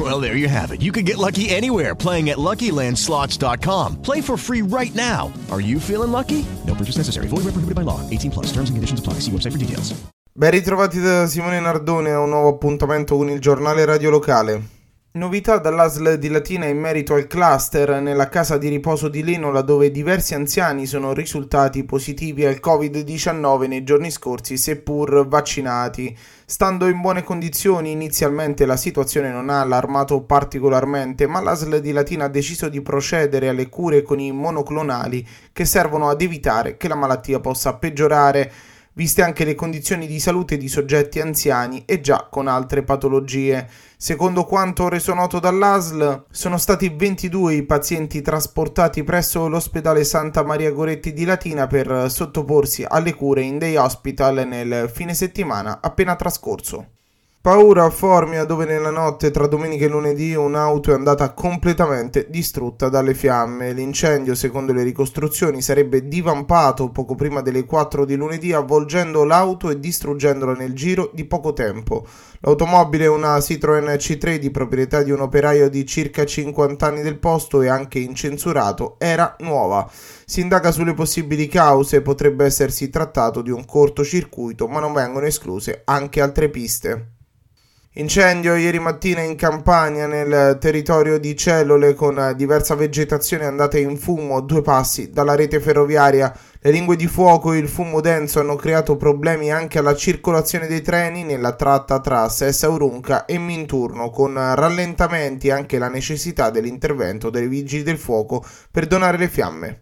Well, there you have it. You can get lucky anywhere playing at LuckyLandSlots.com. Play for free right now. Are you feeling lucky? No purchase necessary. Void where prohibited by law. 18 plus. Terms and conditions apply. See website for details. Ben ritrovati da Simone Nardone a un nuovo appuntamento con il giornale radio locale. Novità dall'ASL di Latina in merito al cluster nella casa di riposo di Lenola dove diversi anziani sono risultati positivi al Covid-19 nei giorni scorsi seppur vaccinati. Stando in buone condizioni inizialmente la situazione non ha allarmato particolarmente ma l'ASL di Latina ha deciso di procedere alle cure con i monoclonali che servono ad evitare che la malattia possa peggiorare viste anche le condizioni di salute di soggetti anziani e già con altre patologie. Secondo quanto reso noto dall'ASL, sono stati 22 i pazienti trasportati presso l'ospedale Santa Maria Goretti di Latina per sottoporsi alle cure in day hospital nel fine settimana appena trascorso. Paura a Formia dove nella notte tra domenica e lunedì un'auto è andata completamente distrutta dalle fiamme. L'incendio, secondo le ricostruzioni, sarebbe divampato poco prima delle 4 di lunedì avvolgendo l'auto e distruggendola nel giro di poco tempo. L'automobile è una Citroen C3 di proprietà di un operaio di circa 50 anni del posto e anche incensurato, era nuova. Si indaga sulle possibili cause, potrebbe essersi trattato di un cortocircuito, ma non vengono escluse anche altre piste. Incendio ieri mattina in Campania nel territorio di Cellole con diversa vegetazione andata in fumo a due passi dalla rete ferroviaria. Le lingue di fuoco e il fumo denso hanno creato problemi anche alla circolazione dei treni nella tratta tra Sessa Urunca e Minturno con rallentamenti e anche la necessità dell'intervento dei vigili del fuoco per donare le fiamme.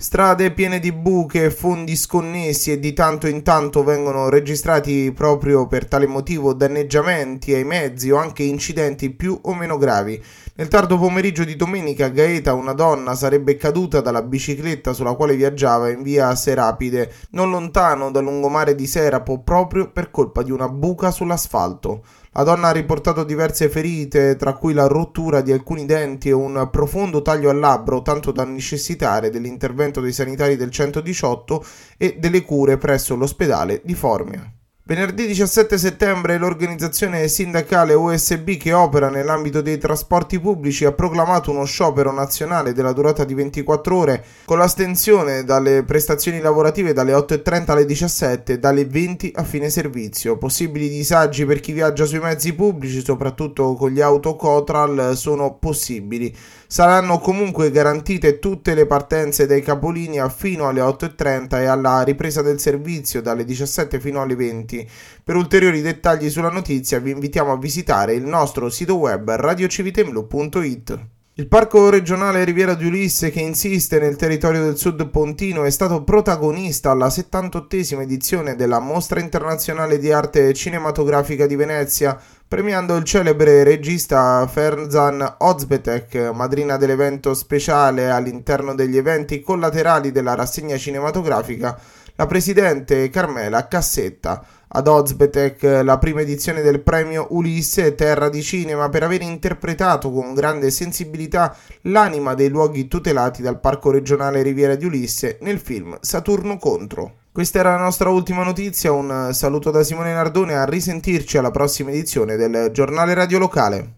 Strade piene di buche, fondi sconnessi e di tanto in tanto vengono registrati proprio per tale motivo danneggiamenti ai mezzi o anche incidenti più o meno gravi. Nel tardo pomeriggio di domenica a Gaeta una donna sarebbe caduta dalla bicicletta sulla quale viaggiava in via Serapide, non lontano dal lungomare di Serapo, proprio per colpa di una buca sull'asfalto. La donna ha riportato diverse ferite, tra cui la rottura di alcuni denti e un profondo taglio al labbro, tanto da necessitare dell'intervento dei sanitari del 118 e delle cure presso l'ospedale di Formia. Venerdì 17 settembre l'organizzazione sindacale USB che opera nell'ambito dei trasporti pubblici ha proclamato uno sciopero nazionale della durata di 24 ore con l'astensione dalle prestazioni lavorative dalle 8.30 alle 17 e dalle 20 a fine servizio. Possibili disagi per chi viaggia sui mezzi pubblici, soprattutto con gli autocotral, sono possibili. Saranno comunque garantite tutte le partenze dai capolinea fino alle 8.30 e alla ripresa del servizio dalle 17 fino alle 20. Per ulteriori dettagli sulla notizia vi invitiamo a visitare il nostro sito web radiocivitemblu.it. Il Parco regionale Riviera di Ulisse, che insiste nel territorio del Sud Pontino, è stato protagonista alla 78esima edizione della Mostra internazionale di arte cinematografica di Venezia, premiando il celebre regista Ferzan Ozbetek, madrina dell'evento speciale all'interno degli eventi collaterali della rassegna cinematografica, la presidente Carmela Cassetta ad Ozbetek la prima edizione del premio Ulisse Terra di Cinema per aver interpretato con grande sensibilità l'anima dei luoghi tutelati dal Parco regionale Riviera di Ulisse nel film Saturno contro. Questa era la nostra ultima notizia, un saluto da Simone Nardone, a risentirci alla prossima edizione del giornale radio locale.